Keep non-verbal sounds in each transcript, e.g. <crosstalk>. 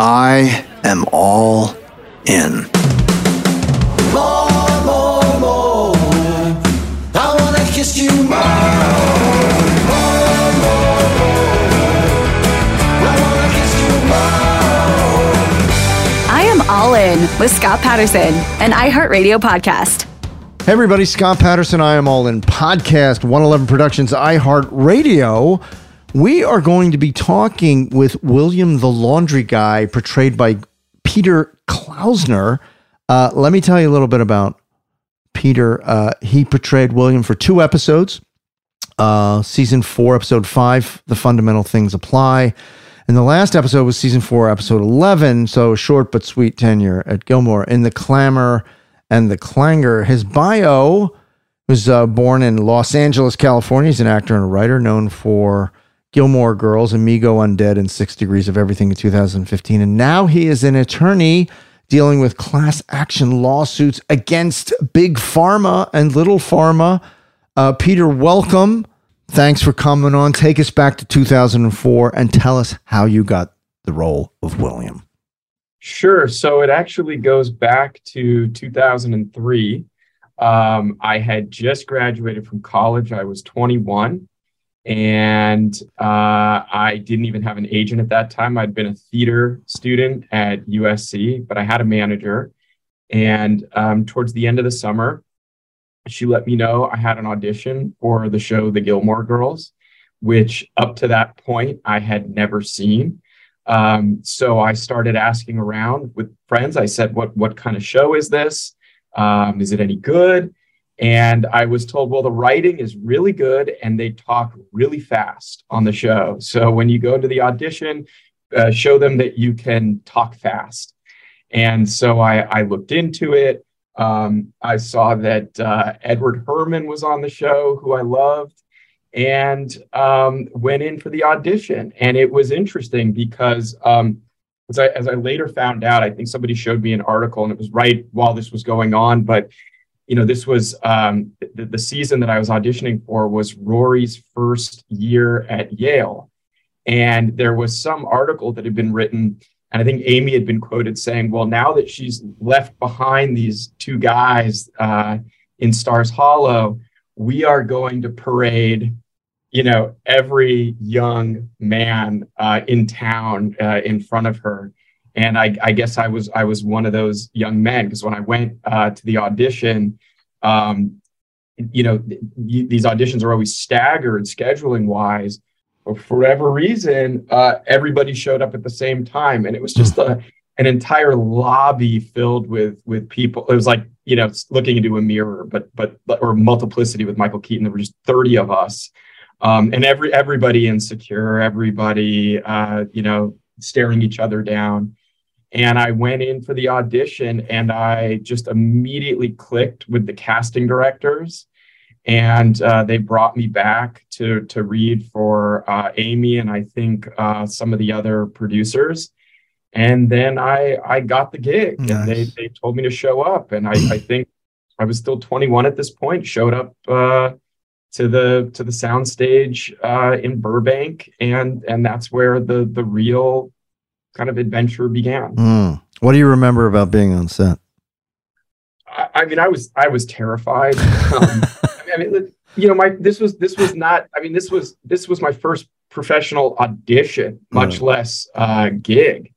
I am all in. More, more, more. I wanna kiss you more. More, more, more. I wanna kiss you more. I am all in with Scott Patterson, an iHeartRadio podcast. Hey everybody, Scott Patterson, I am all in podcast 111 Productions iHeart Radio. We are going to be talking with William the Laundry Guy, portrayed by Peter Klausner. Uh, let me tell you a little bit about Peter. Uh, he portrayed William for two episodes. Uh, season four, episode five, The Fundamental Things Apply. And the last episode was season four, episode 11. So short but sweet tenure at Gilmore. In the clamor and the clangor, his bio was uh, born in Los Angeles, California. He's an actor and a writer known for Gilmore Girls, Amigo Undead, and Six Degrees of Everything in 2015. And now he is an attorney dealing with class action lawsuits against Big Pharma and Little Pharma. Uh, Peter, welcome. Thanks for coming on. Take us back to 2004 and tell us how you got the role of William. Sure. So it actually goes back to 2003. Um, I had just graduated from college. I was 21 and uh, I didn't even have an agent at that time. I'd been a theater student at USC, but I had a manager. And um, towards the end of the summer, she let me know I had an audition for the show The Gilmore Girls, which up to that point I had never seen. Um, so I started asking around with friends. I said, "What what kind of show is this? Um, is it any good?" And I was told, well, the writing is really good and they talk really fast on the show. So when you go to the audition, uh, show them that you can talk fast. And so I, I looked into it. Um, I saw that uh, Edward Herrmann was on the show, who I loved, and um, went in for the audition. And it was interesting because, um, as, I, as I later found out, I think somebody showed me an article, and it was right while this was going on, but you know, this was um, the, the season that I was auditioning for was Rory's first year at Yale. And there was some article that had been written And I think Amy had been quoted saying, "Well, now that she's left behind these two guys uh, in Stars Hollow, we are going to parade." You know, every young man uh, in town uh, in front of her, and I, I guess I was I was one of those young men because when I went uh, to the audition, um, you know, th- these auditions are always staggered scheduling wise. But for whatever reason, uh, everybody showed up at the same time, and it was just a, an entire lobby filled with with people. It was like you know looking into a mirror, but but or multiplicity with Michael Keaton. There were just thirty of us, um, and every everybody insecure, everybody uh, you know staring each other down. And I went in for the audition, and I just immediately clicked with the casting directors and uh, they brought me back to to read for uh, Amy and I think uh, some of the other producers. And then I I got the gig, and they they told me to show up, and I I think I was still 21 at this point. Showed up uh, to the to the soundstage uh, in Burbank, and and that's where the the real kind of adventure began. Mm. What do you remember about being on set? I, I mean, I was I was terrified. Um, <laughs> I mean, I mean, you know, my this was this was not. I mean, this was this was my first professional audition, much less uh, gig.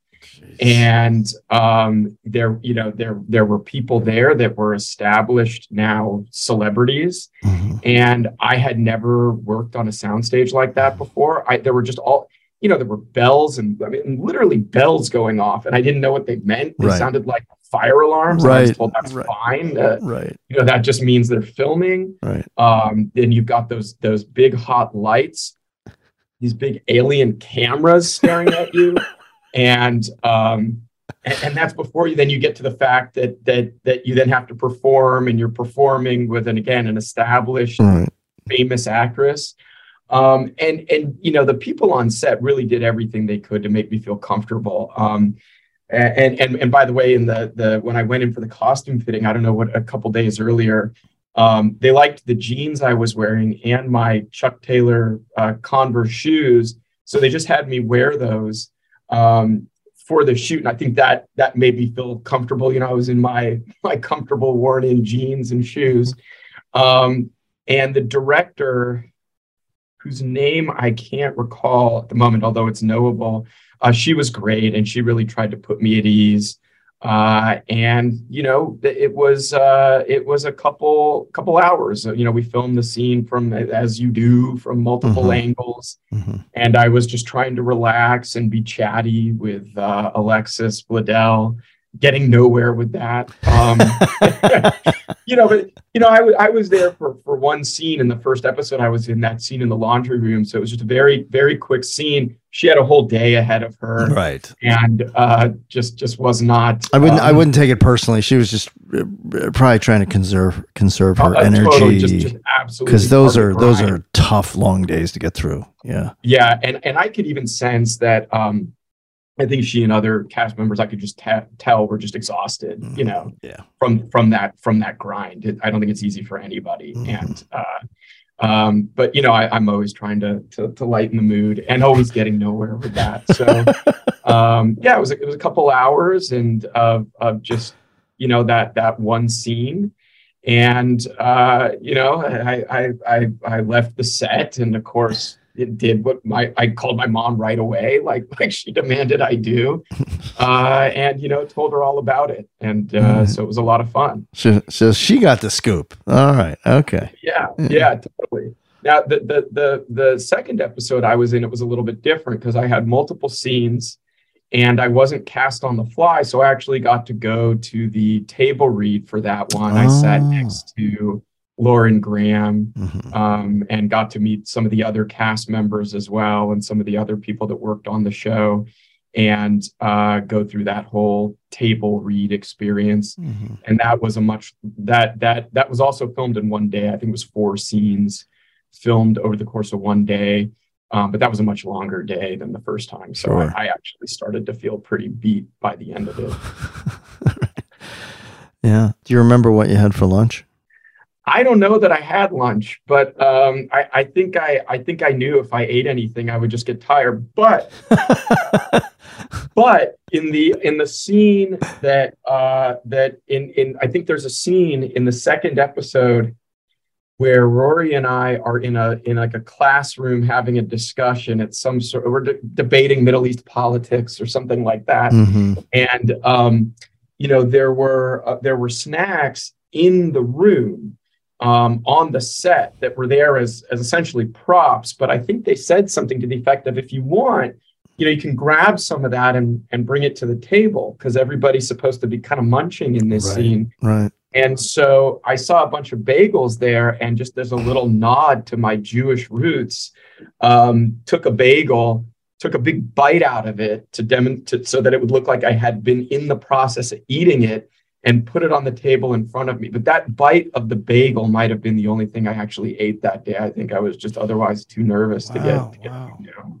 And um, there, you know, there there were people there that were established now celebrities, Mhm. and I had never worked on a soundstage like that before. I there were just all you know there were bells and I mean literally bells going off, and I didn't know what they meant. They Right. sounded like fire alarms. and I was Right, told that's right. fine. Uh, Right, you know that just means they're filming. right. Um, then you've got those those big hot lights, these big alien cameras staring at you, <laughs> and um, and, and that's before you then you get to the fact that that that you then have to perform, and you're performing with an again an established Right. famous actress. Um, and and you know the people on set really did everything they could to make me feel comfortable. Um, and and and by the way, in the the when I went in for the costume fitting, I don't know what a couple days earlier, um, they liked the jeans I was wearing and my Chuck Taylor uh, Converse shoes, so they just had me wear those um, for the shoot. And I think that that made me feel comfortable. You know, I was in my <laughs> my comfortable worn in jeans and shoes. Um, and the director, whose name I can't recall at the moment, although it's knowable, uh, she was great and she really tried to put me at ease. Uh, and you know, it was uh, it was a couple couple hours. You know, we filmed the scene from as you do from multiple Mhm. angles, Mhm. and I was just trying to relax and be chatty with uh, Alexis Bledel, getting nowhere with that. Um, <laughs> you know, but you know, I wa- I was there for for one scene in the first episode. I was in that scene in the laundry room, so it was just a very very quick scene. She had a whole day ahead of her, Right. and uh, just just was not. I wouldn't. I um, wouldn't take it personally. She was just uh, probably trying to conserve conserve her uh, totally just, energy just absolutely because those are those are tough long days to get through. Yeah. Yeah, and and I could even sense that. Um, I think she and other cast members, I could just ta- tell, were just exhausted. You know, Yeah. from from that from that grind. It, I don't think it's easy for anybody. Mhm. And uh, um, but you know, I, I'm always trying to, to to lighten the mood and always getting nowhere with that. So <laughs> um, yeah, it was a, it was a couple hours and of of just you know that that one scene. And uh, you know, I, I I I left the set, and of course, it did what my I called my mom right away, <laughs> like like she demanded I do, <laughs> uh, and you know, told her all about it, and uh, Mhm. so it was a lot of fun. So, so she got the scoop. All right. Okay. Yeah, Yeah. yeah, totally. Now the the the the second episode I was in, it was a little bit different because I had multiple scenes, and I wasn't cast on the fly, so I actually got to go to the table read for that one. I sat Oh. next to Lauren Graham Mhm. um, and got to meet some of the other cast members as well and some of the other people that worked on the show and uh, go through that whole table read experience Mhm. and that was a much that that that was also filmed in one day i think it was four scenes filmed over the course of one day um, but that was a much longer day than the first time so Sure. I, I actually started to feel pretty beat by the end of it <laughs> yeah. Do you remember what you had for lunch? I don't know that I had lunch, but um, I, I think I I think I knew if I ate anything, I would just get tired. But <laughs> but in the in the scene that uh, that in in I think there's a scene in the second episode where Rory and I are in a in like a classroom having a discussion at some sort we're de- debating Middle East politics or something like that, Mhm. and um, you know there were uh, there were snacks in the room um, on the set that were there as as essentially props. But I think they said something to the effect of, if you want, you know, you can grab some of that and and bring it to the table because everybody's supposed to be kind of munching in this Right. scene. Right. And so I saw a bunch of bagels there, and just as a little nod to my Jewish roots, um, took a bagel, took a big bite out of it to demonstrate so that it would look like I had been in the process of eating it, and put it on the table in front of me. But that bite of the bagel might have been the only thing I actually ate that day. I think I was just otherwise too nervous to get. To get wow. you know.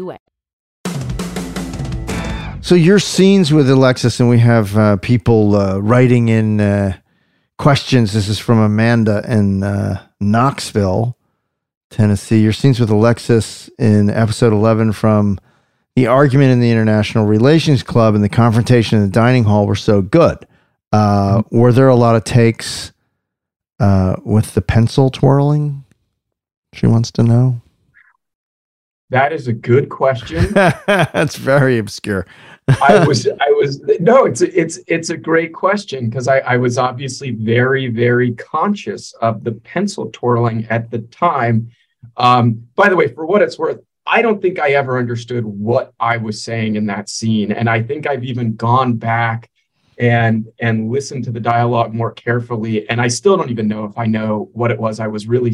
So your scenes with Alexis, and we have uh, people uh, writing in uh, questions. This is from Amanda in uh, Knoxville, Tennessee. Your scenes with Alexis in episode eleven from the argument in the International Relations Club and the confrontation in the dining hall were so good. Uh, were there a lot of takes uh, with the pencil twirling? She wants to know. That is a good question. <laughs> That's very obscure. <laughs> I was, I was, no, it's, a, it's, it's a great question because I, I was obviously very, very conscious of the pencil twirling at the time. Um, by the way, for what it's worth, I don't think I ever understood what I was saying in that scene, and I think I've even gone back and and listened to the dialogue more carefully, and I still don't even know if I know what it was I was really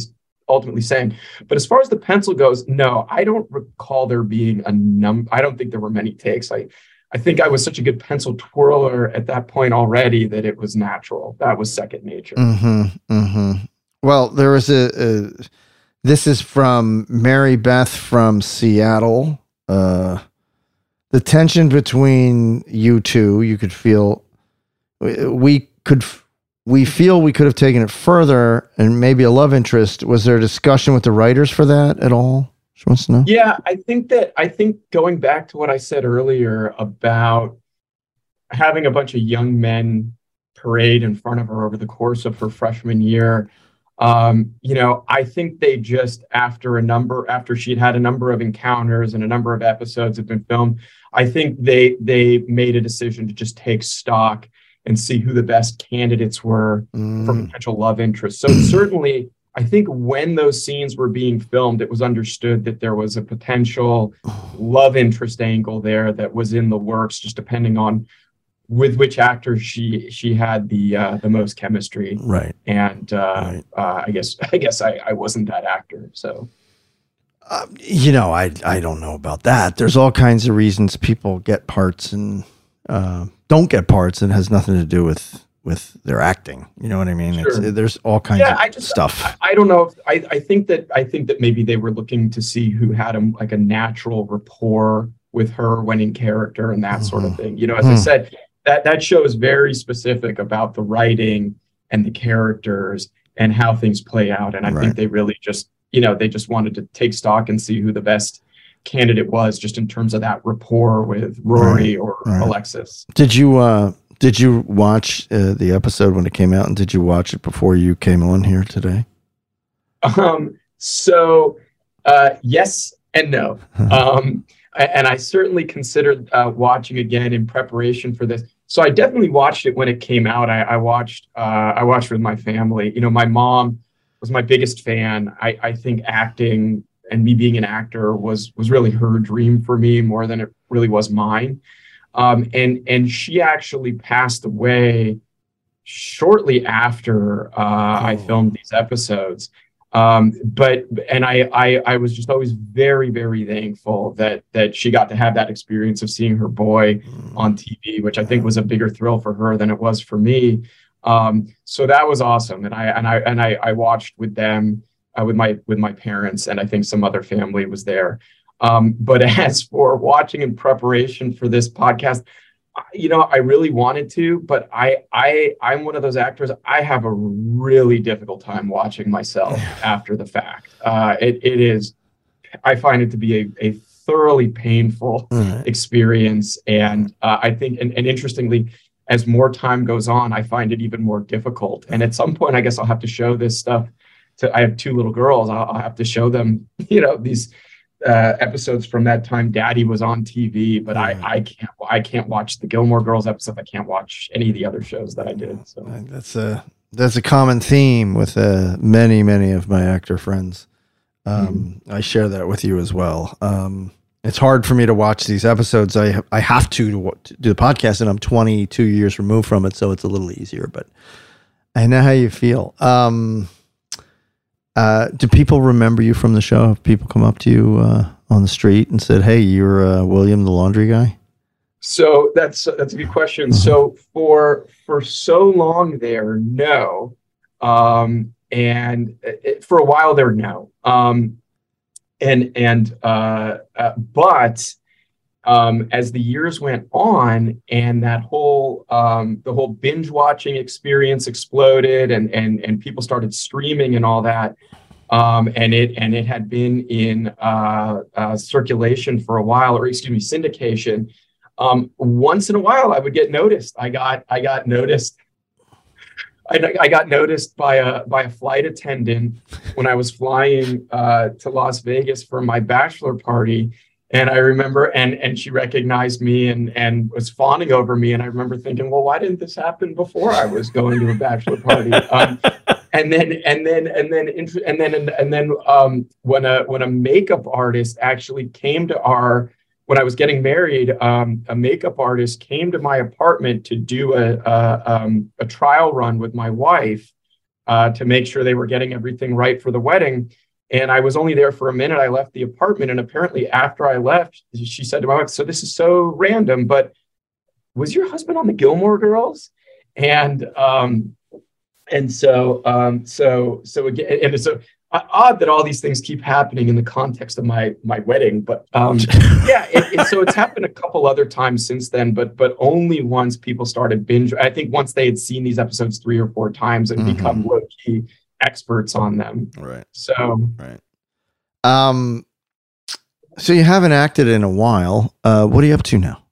ultimately saying. But as far as the pencil goes, no, I don't recall there being a num. I don't think there were many takes. I I think I was such a good pencil twirler at that point already that it was natural. That was second nature. Mm-hmm. Mm-hmm. Well, there was a, a. This is from Mary Beth from Seattle. Uh, the tension between you two, you could feel. We could. We feel we could have taken it further, and maybe a love interest. Was there a discussion with the writers for that at all? She wants to know. Yeah, I think that I think going back to what I said earlier about having a bunch of young men parade in front of her over the course of her freshman year, um, you know, I think they just after a number after she'd had a number of encounters and a number of episodes have been filmed, I think they they made a decision to just take stock and see who the best candidates were for potential love interests. So certainly, I think when those scenes were being filmed, it was understood that there was a potential <sighs> love interest angle there that was in the works, just depending on with which actor she she had the uh, the most chemistry. Right. And uh, Right. uh, I guess <laughs> I guess I, I wasn't that actor. So You know, I I don't know about that. There's all kinds of reasons people get parts and uh, don't get parts, and has nothing to do with with their acting. You know what I mean? It's, Sure. there's all kinds yeah, of I just stuff. I, I don't know. If, I I think that I think that maybe they were looking to see who had a like a natural rapport with her when in character and that sort Mm-hmm. of thing. You know, as I Hmm. said, that that show is very specific about the writing and the characters and how things play out. And I Right. think they really just you know they just wanted to take stock and see who the best candidate was just in terms of that rapport with Rory or right. Alexis. Did you uh, did you watch uh, the episode when it came out, and did you watch it before you came on here today? Um, so uh, yes and no. Um, and I certainly considered uh, watching again in preparation for this. So I definitely watched it when it came out. I, I watched uh, I watched with my family. You know, my mom was my biggest fan. I, I think acting and me being an actor was was really her dream for me more than it really was mine. Um, and and she actually passed away shortly after uh, I filmed these episodes. Um, but and I, I I was just always very very thankful that that she got to have that experience of seeing her boy on TV, which I think was a bigger thrill for her than it was for me. Um, so that was awesome, and I and I and I, I watched with them uh, with my with my parents, and I think some other family was there. Um, but <laughs> as for watching in preparation for this podcast, you know, I really wanted to, but I I I'm one of those actors. I have a really difficult time watching myself <sighs> after the fact. Uh, it it is, I find it to be a, a thoroughly painful experience, and uh, I think, and, and interestingly, as more time goes on, I find it even more difficult. And at some point, I guess I'll have to show this stuff to. I have two little girls. I'll, I'll have to show them, <laughs> you know, these uh, episodes from that time Daddy was on TV. But I, I can't, I can't watch the Gilmore Girls episode. I can't watch any of the other shows that I did. So That's a that's a common theme with uh, many many of my actor friends. Um, I share that with you as well. Um, it's hard for me to watch these episodes. I I have to, to to do the podcast, and I'm 22 years removed from it, so it's a little easier. But I know how you feel. Um, uh, do people remember you from the show? Have people come up to you uh, on the street and said, "Hey, you're uh, William the laundry guy"? So that's that's a good question. So for for so long there, no, um, and it, for a while there, no, um, and and uh, uh, but um, as the years went on, and that whole um, the whole binge watching experience exploded, and and and people started streaming and all that. Um, and it and it had been in uh, uh, circulation for a while, or excuse me, syndication um, once in a while I would get noticed. I got I got noticed. <laughs> I, I got noticed by a by a flight attendant when I was flying uh, to Las Vegas for my bachelor party, and I remember and and she recognized me and and was fawning over me, and I remember thinking, well, why didn't this happen before I was going to a bachelor party? <laughs> Um, and then and then and then and then and, and then um, when a when a makeup artist actually came to our when I was getting married, um, a makeup artist came to my apartment to do a a, um, a trial run with my wife uh, to make sure they were getting everything right for the wedding. And I was only there for a minute. I left the apartment, and apparently, after I left, she said to my wife, "So this is so random, but was your husband on the Gilmore Girls?" And um, and so um, so so again, and so uh, odd that all these things keep happening in the context of my my wedding, but um, <laughs> yeah. It, it, so it's happened a couple other times since then, but but only once people started binge. I think once they had seen these episodes three or four times and become low key experts on them. Right. So Right. Um. So you haven't acted in a while. Uh, what are you up to now?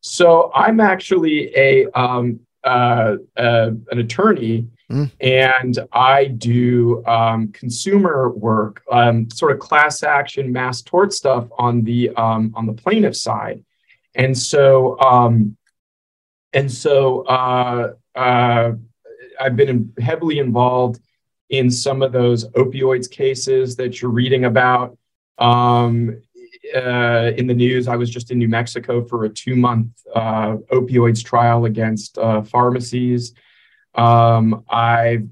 So I'm actually a um, uh, uh, an attorney, Mm. and I do um, consumer work, um, sort of class action, mass tort stuff on the um, on the plaintiff side. And so, um, and so uh, uh, I've been heavily involved in some of those opioids cases that you're reading about um, uh, in the news. I was just in New Mexico for a two month uh, opioids trial against uh, pharmacies. Um, I've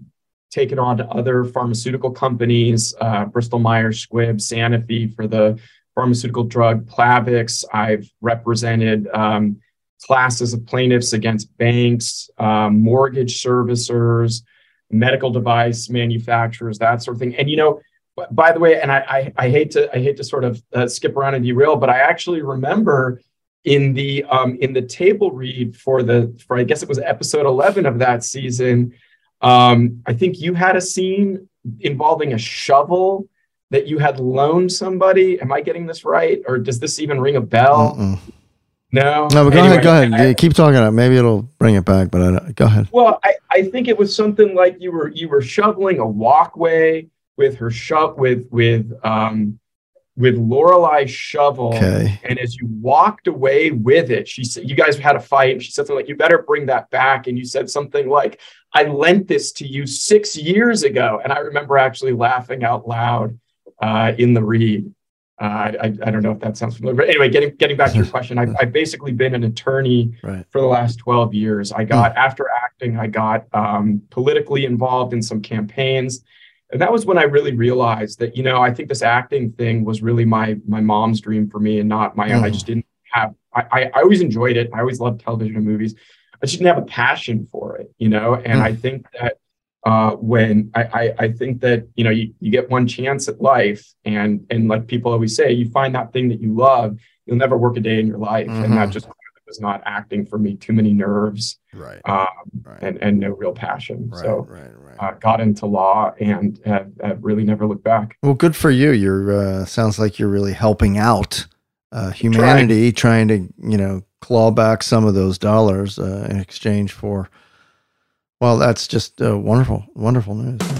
taken on to other pharmaceutical companies, uh, Bristol Myers Squibb, Sanofi for the pharmaceutical drug Plavix. I've represented um, classes of plaintiffs against banks, um, mortgage servicers, medical device manufacturers, that sort of thing. And you know, by the way, and I, I, I hate to I hate to sort of uh, skip around and derail, but I actually remember in the um, in the table read for the for I guess it was episode eleven of that season. Um, I think you had a scene involving a shovel that you had loaned somebody. Am I getting this right, or does this even ring a bell? Mm-mm. No. No, but go Anyway, ahead. Go ahead. I- Keep talking. About. Maybe it'll bring it back. But I don't, go ahead. well, I, I think it was something like you were you were shoveling a walkway with her shove with with um with Lorelai's shovel. Okay. And as you walked away with it, she said you guys had a fight, and she said something like, "You better bring that back." And you said something like, "I lent this to you six years ago," and I remember actually laughing out loud uh, in the read. Uh, I, I don't know if that sounds familiar, but anyway, getting getting back to your <laughs> question, I've, I've basically been an attorney Right. for the last 12 years. I got, after acting, I got um, politically involved in some campaigns. And that was when I really realized that, you know, I think this acting thing was really my my mom's dream for me and not my own. I Mhm. just didn't have, I, I, I always enjoyed it. I always loved television and movies. I just didn't have a passion for it, you know? And Mm. I think that uh, when I, I, I think that, you know, you, you get one chance at life and, and like people always say, you find that thing that you love, you'll never work a day in your life. And that Mhm. just was not acting for me, too many nerves Right. um, Right. and, and no real passion. Right. So right. Right. uh, got into law and have, have really never looked back. Well, good for you. You're uh, sounds like you're really helping out uh, humanity, trying to you know claw back some of those dollars uh, in exchange for. Well, that's just uh, wonderful, wonderful news.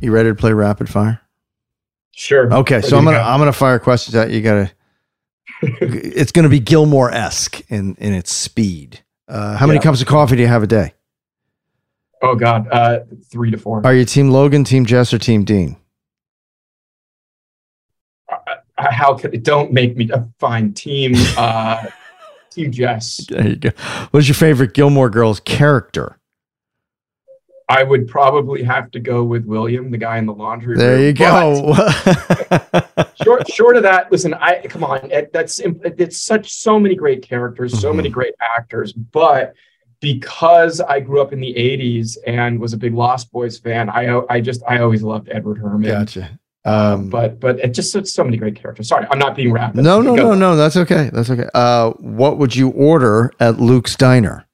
You ready to play rapid fire? Sure. Okay, so I'm gonna go. I'm gonna fire questions at you. You Gotta. <laughs> it's gonna be Gilmore esque in in its speed. Uh, how many Yeah. cups of coffee do you have a day? Oh God, uh, three to four. Are you Team Logan, Team Jess, or Team Dean? Uh, How could don't make me uh, fine team? Uh, <laughs> team Jess. There you go. What's your favorite Gilmore Girls character? I would probably have to go with William, the guy in the laundry room. There room. you go. <laughs> Short, short of that, listen, I come on. It, that's it's such so many great characters, so Mm-hmm. many great actors, but because I grew up in the '80s and was a big Lost Boys fan, I I just I always loved Edward Herrmann. gotcha. Um, But but it just so, so many great characters. Sorry, I'm not being rapid. no, no, Go. no, no. That's okay. That's okay. Uh, what would you order at Luke's Diner?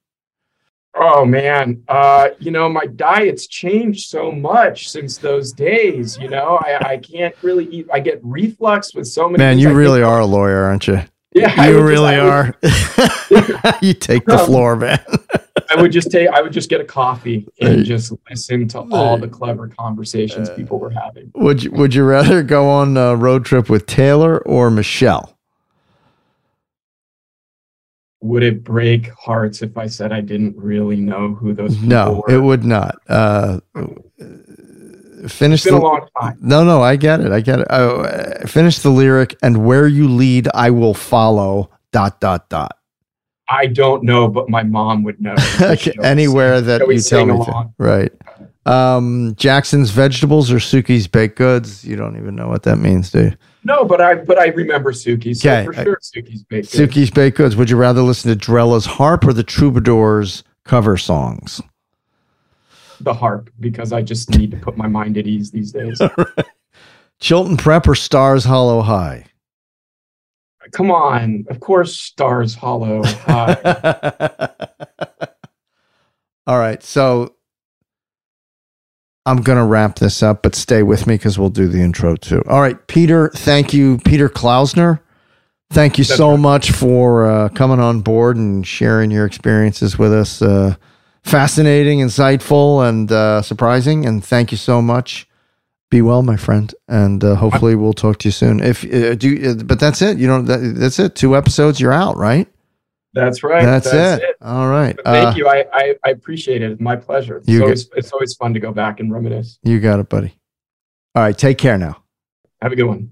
Oh man, uh, you know my diet's changed so much since those days. You know, I, I can't really eat. I get reflux with so many. Man, you I really think- are a lawyer, aren't you? Yeah, You just- really would- are. <laughs> you take the Um, floor, man. I would just take. I would just get a coffee and just listen to all the clever conversations people were having. Would you Would you rather go on a road trip with Taylor or Michelle? Would it break hearts if I said I didn't really know who those people No, were? it would not. Uh, finish It's been the, a long time. No, no, I get it. I get it. Oh, uh, finish the lyric, and where you lead, I will follow. Dot dot dot. I don't know, but my mom would know. <laughs> Anywhere that you tell me to. Right. Um, Jackson's vegetables or Sookie's baked goods. You don't even know what that means, do you? No, but I but I remember Sookie. So Okay, for sure, Sookie's baked. goods. Sookie's baked goods. Would you rather listen to Drella's harp or the Troubadours cover songs? the harp because I just need to put my mind at ease these days. <laughs> Chilton Prep or Stars Hollow High? Come on, of course, Stars Hollow. <laughs> High. All right. So I'm going to wrap this up, but stay with me because we'll do the intro too. All right. Peter, thank you. Peter Klausner, thank you That's so right. much for uh, coming on board and sharing your experiences with us. Uh, fascinating, insightful, and uh, surprising. And thank you so much. Be well, my friend, and uh, hopefully we'll talk to you soon. If uh, do, uh, but that's it. You know, that, that's it. Two episodes, you're out, right? That's right. That's, it. All right. But Thank Uh, you. I, I I appreciate it. It's my pleasure. It's You get- it's always fun to go back and reminisce. You got it, buddy. All right. Take care now. Have a good one.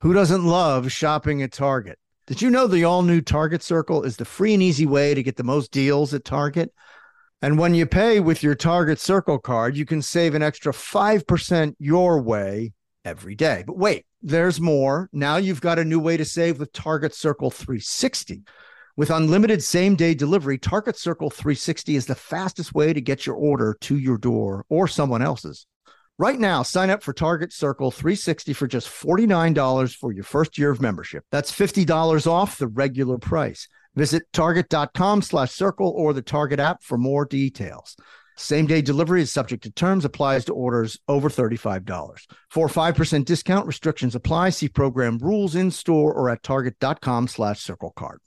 Who doesn't love shopping at Target? Did you know the all new Target Circle is the free and easy way to get the most deals at Target? And when you pay with your Target Circle card, you can save an extra 5% your way every day. But wait, there's more. Now you've got a new way to save with Target Circle 360. With unlimited same day delivery, Target Circle 360 is the fastest way to get your order to your door or someone else's. Right now, sign up for Target Circle 360 for just $49 for your first year of membership. That's $50 off the regular price. Visit target.com slash circle or the Target app for more details. Same day delivery is subject to terms, applies to orders over $35. For 5% discount, restrictions apply. See program rules in store or at target.com slash circle card.